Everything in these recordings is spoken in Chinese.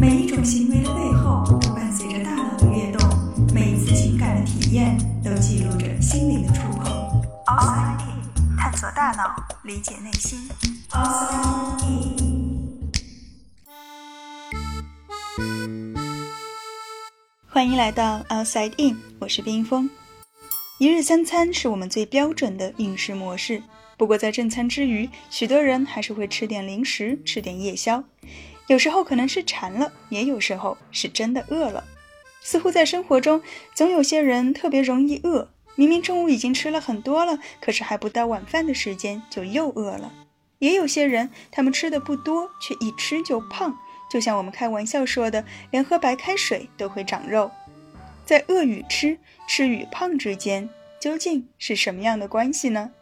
每一种行为的背后都伴随着大脑的跃动，每一次情感的体验都记录着心灵的触碰。Outside In，探索大脑，理解内心。Outside In。欢迎来到 Outside In，我是冰峰。一日三餐是我们最标准的饮食模式。不过，在正餐之余，许多人还是会吃点零食，吃点夜宵。有时候可能是馋了，也有时候是真的饿了。似乎在生活中，总有些人特别容易饿。明明中午已经吃了很多了，可是还不到晚饭的时间就又饿了。也有些人，他们吃的不多，却一吃就胖。就像我们开玩笑说的，连喝白开水都会长肉。在饿与吃、吃与胖之间，究竟是什么样的关系呢？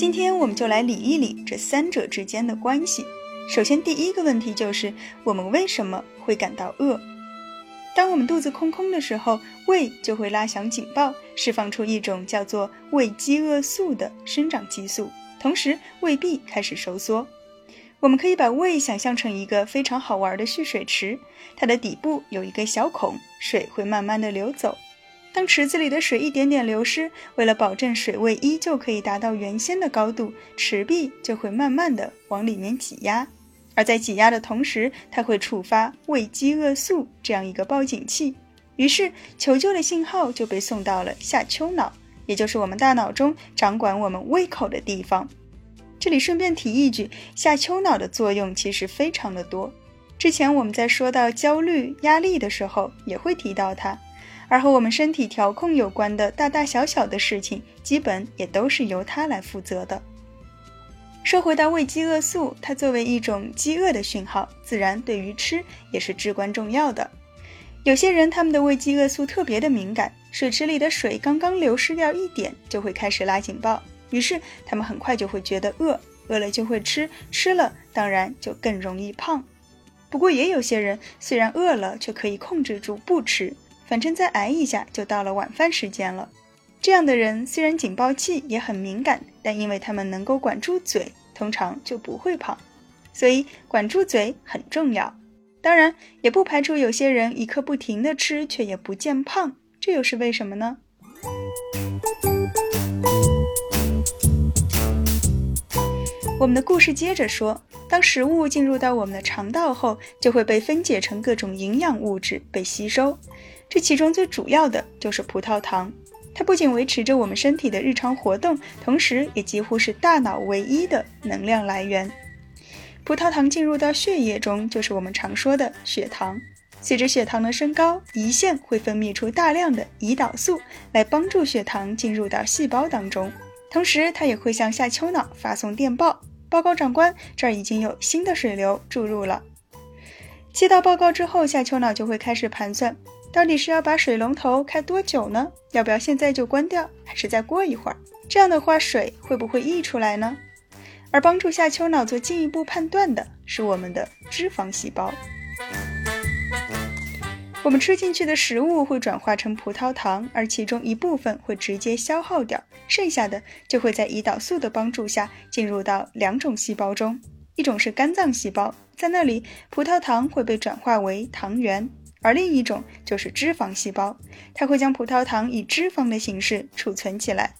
今天我们就来理一理这三者之间的关系。首先，第一个问题就是我们为什么会感到饿？当我们肚子空空的时候，胃就会拉响警报，释放出一种叫做胃饥饿素的生长激素，同时胃壁开始收缩。我们可以把胃想象成一个非常好玩的蓄水池，它的底部有一个小孔，水会慢慢的流走。当池子里的水一点点流失，为了保证水位依旧可以达到原先的高度，池壁就会慢慢的往里面挤压。而在挤压的同时，它会触发胃饥饿素这样一个报警器，于是求救的信号就被送到了下丘脑，也就是我们大脑中掌管我们胃口的地方。这里顺便提一句，下丘脑的作用其实非常的多。之前我们在说到焦虑、压力的时候，也会提到它。而和我们身体调控有关的大大小小的事情，基本也都是由它来负责的。说回到胃饥饿素，它作为一种饥饿的讯号，自然对于吃也是至关重要的。有些人他们的胃饥饿素特别的敏感，水池里的水刚刚流失掉一点，就会开始拉警报，于是他们很快就会觉得饿，饿了就会吃，吃了当然就更容易胖。不过也有些人虽然饿了，却可以控制住不吃。反正再挨一下就到了晚饭时间了。这样的人虽然警报器也很敏感，但因为他们能够管住嘴，通常就不会胖。所以管住嘴很重要。当然，也不排除有些人一刻不停的吃却也不见胖，这又是为什么呢？我们的故事接着说，当食物进入到我们的肠道后，就会被分解成各种营养物质被吸收。这其中最主要的就是葡萄糖，它不仅维持着我们身体的日常活动，同时也几乎是大脑唯一的能量来源。葡萄糖进入到血液中，就是我们常说的血糖。随着血糖的升高，胰腺会分泌出大量的胰岛素来帮助血糖进入到细胞当中，同时它也会向下丘脑发送电报，报告长官，这儿已经有新的水流注入了。接到报告之后，下丘脑就会开始盘算。到底是要把水龙头开多久呢？要不要现在就关掉，还是再过一会儿？这样的话，水会不会溢出来呢？而帮助下丘脑做进一步判断的是我们的脂肪细胞。我们吃进去的食物会转化成葡萄糖，而其中一部分会直接消耗掉，剩下的就会在胰岛素的帮助下进入到两种细胞中，一种是肝脏细胞，在那里葡萄糖会被转化为糖原。而另一种就是脂肪细胞，它会将葡萄糖以脂肪的形式储存起来。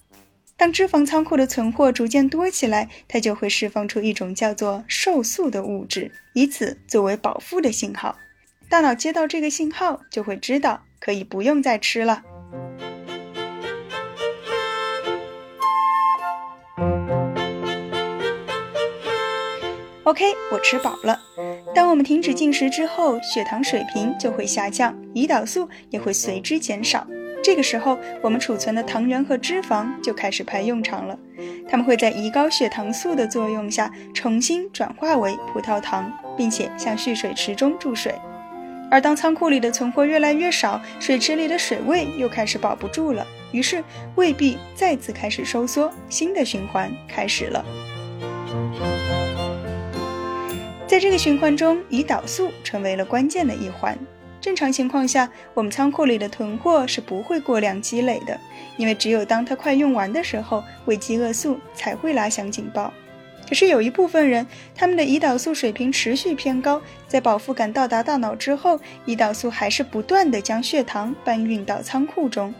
当脂肪仓库的存货逐渐多起来，它就会释放出一种叫做瘦素的物质，以此作为饱腹的信号。大脑接到这个信号，就会知道可以不用再吃了。OK，我吃饱了。当我们停止进食之后，血糖水平就会下降，胰岛素也会随之减少。这个时候，我们储存的糖原和脂肪就开始派用场了。它们会在胰高血糖素的作用下重新转化为葡萄糖，并且向蓄水池中注水。而当仓库里的存货越来越少，水池里的水位又开始保不住了，于是胃壁再次开始收缩，新的循环开始了。在这个循环中，胰岛素成为了关键的一环。正常情况下，我们仓库里的囤货是不会过量积累的，因为只有当它快用完的时候，胃饥饿素才会拉响警报。可是有一部分人，他们的胰岛素水平持续偏高，在饱腹感到达大脑之后，胰岛素还是不断的将血糖搬运到仓库中，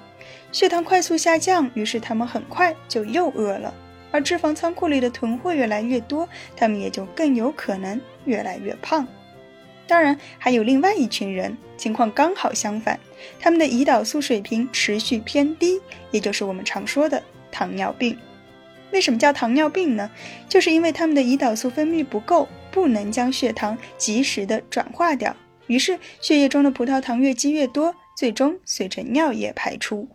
血糖快速下降，于是他们很快就又饿了。而脂肪仓库里的囤货越来越多，他们也就更有可能越来越胖。当然，还有另外一群人，情况刚好相反，他们的胰岛素水平持续偏低，也就是我们常说的糖尿病。为什么叫糖尿病呢？就是因为他们的胰岛素分泌不够，不能将血糖及时的转化掉，于是血液中的葡萄糖越积越多，最终随着尿液排出。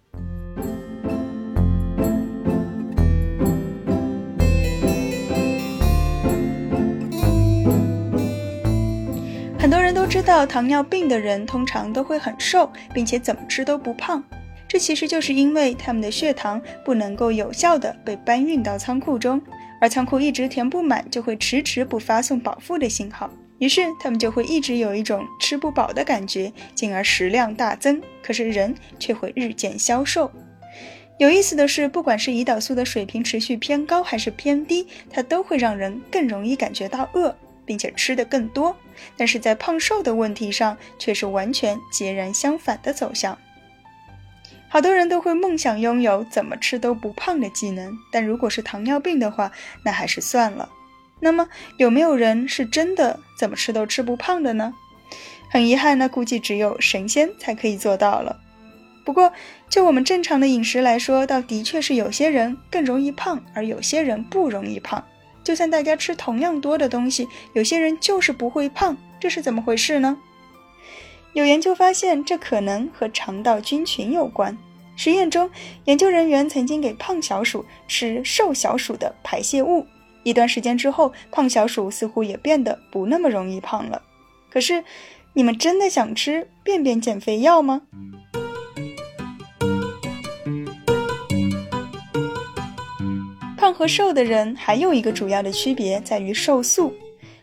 知道，糖尿病的人通常都会很瘦，并且怎么吃都不胖。这其实就是因为他们的血糖不能够有效的被搬运到仓库中，而仓库一直填不满，就会迟迟不发送饱腹的信号，于是他们就会一直有一种吃不饱的感觉，进而食量大增。可是人却会日渐消瘦。有意思的是，不管是胰岛素的水平持续偏高还是偏低，它都会让人更容易感觉到饿，并且吃的更多。但是在胖瘦的问题上，却是完全截然相反的走向。好多人都会梦想拥有怎么吃都不胖的技能，但如果是糖尿病的话，那还是算了。那么有没有人是真的怎么吃都吃不胖的呢？很遗憾，那估计只有神仙才可以做到了。不过就我们正常的饮食来说，倒的确是有些人更容易胖，而有些人不容易胖。就算大家吃同样多的东西，有些人就是不会胖，这是怎么回事呢？有研究发现，这可能和肠道菌群有关。实验中，研究人员曾经给胖小鼠吃瘦小鼠的排泄物，一段时间之后，胖小鼠似乎也变得不那么容易胖了。可是，你们真的想吃便便减肥药吗？和瘦的人还有一个主要的区别在于瘦素。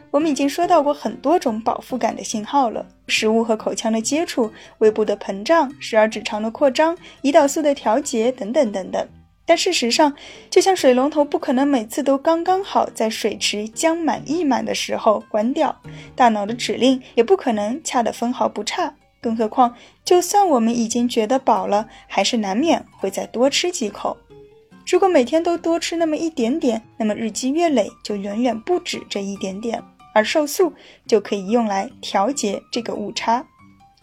我们已经说到过很多种饱腹感的信号了：食物和口腔的接触、胃部的膨胀、十二指肠的扩张、胰岛素的调节等等等等。但事实上，就像水龙头不可能每次都刚刚好在水池将满溢满的时候关掉，大脑的指令也不可能恰得分毫不差。更何况，就算我们已经觉得饱了，还是难免会再多吃几口。如果每天都多吃那么一点点，那么日积月累就远远不止这一点点。而瘦素就可以用来调节这个误差。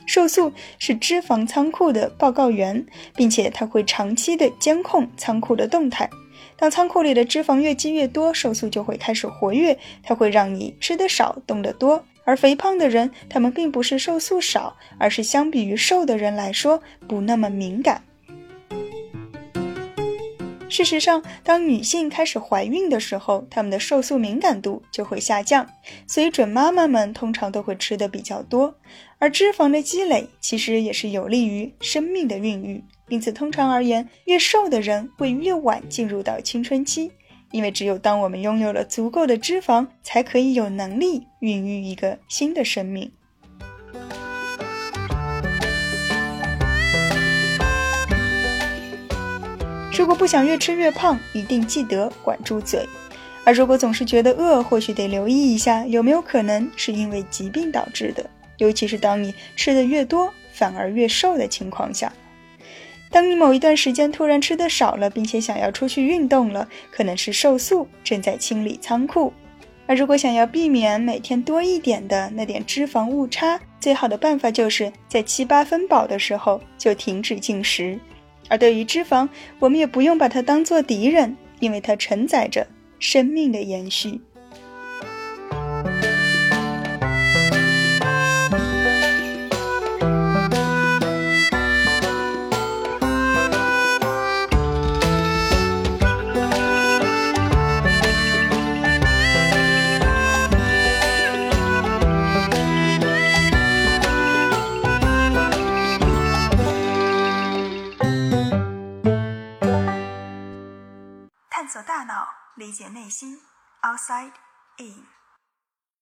瘦素是脂肪仓库的报告员，并且它会长期的监控仓库的动态。当仓库里的脂肪越积越多，瘦素就会开始活跃，它会让你吃得少，动得多。而肥胖的人，他们并不是瘦素少，而是相比于瘦的人来说不那么敏感。事实上，当女性开始怀孕的时候，她们的瘦素敏感度就会下降，所以准妈妈们通常都会吃的比较多。而脂肪的积累其实也是有利于生命的孕育，因此通常而言，越瘦的人会越晚进入到青春期，因为只有当我们拥有了足够的脂肪，才可以有能力孕育一个新的生命。如果不想越吃越胖，一定记得管住嘴。而如果总是觉得饿，或许得留意一下，有没有可能是因为疾病导致的。尤其是当你吃的越多，反而越瘦的情况下。当你某一段时间突然吃的少了，并且想要出去运动了，可能是瘦素正在清理仓库。而如果想要避免每天多一点的那点脂肪误差，最好的办法就是在七八分饱的时候就停止进食。而对于脂肪，我们也不用把它当做敌人，因为它承载着生命的延续。理解内心，outside in。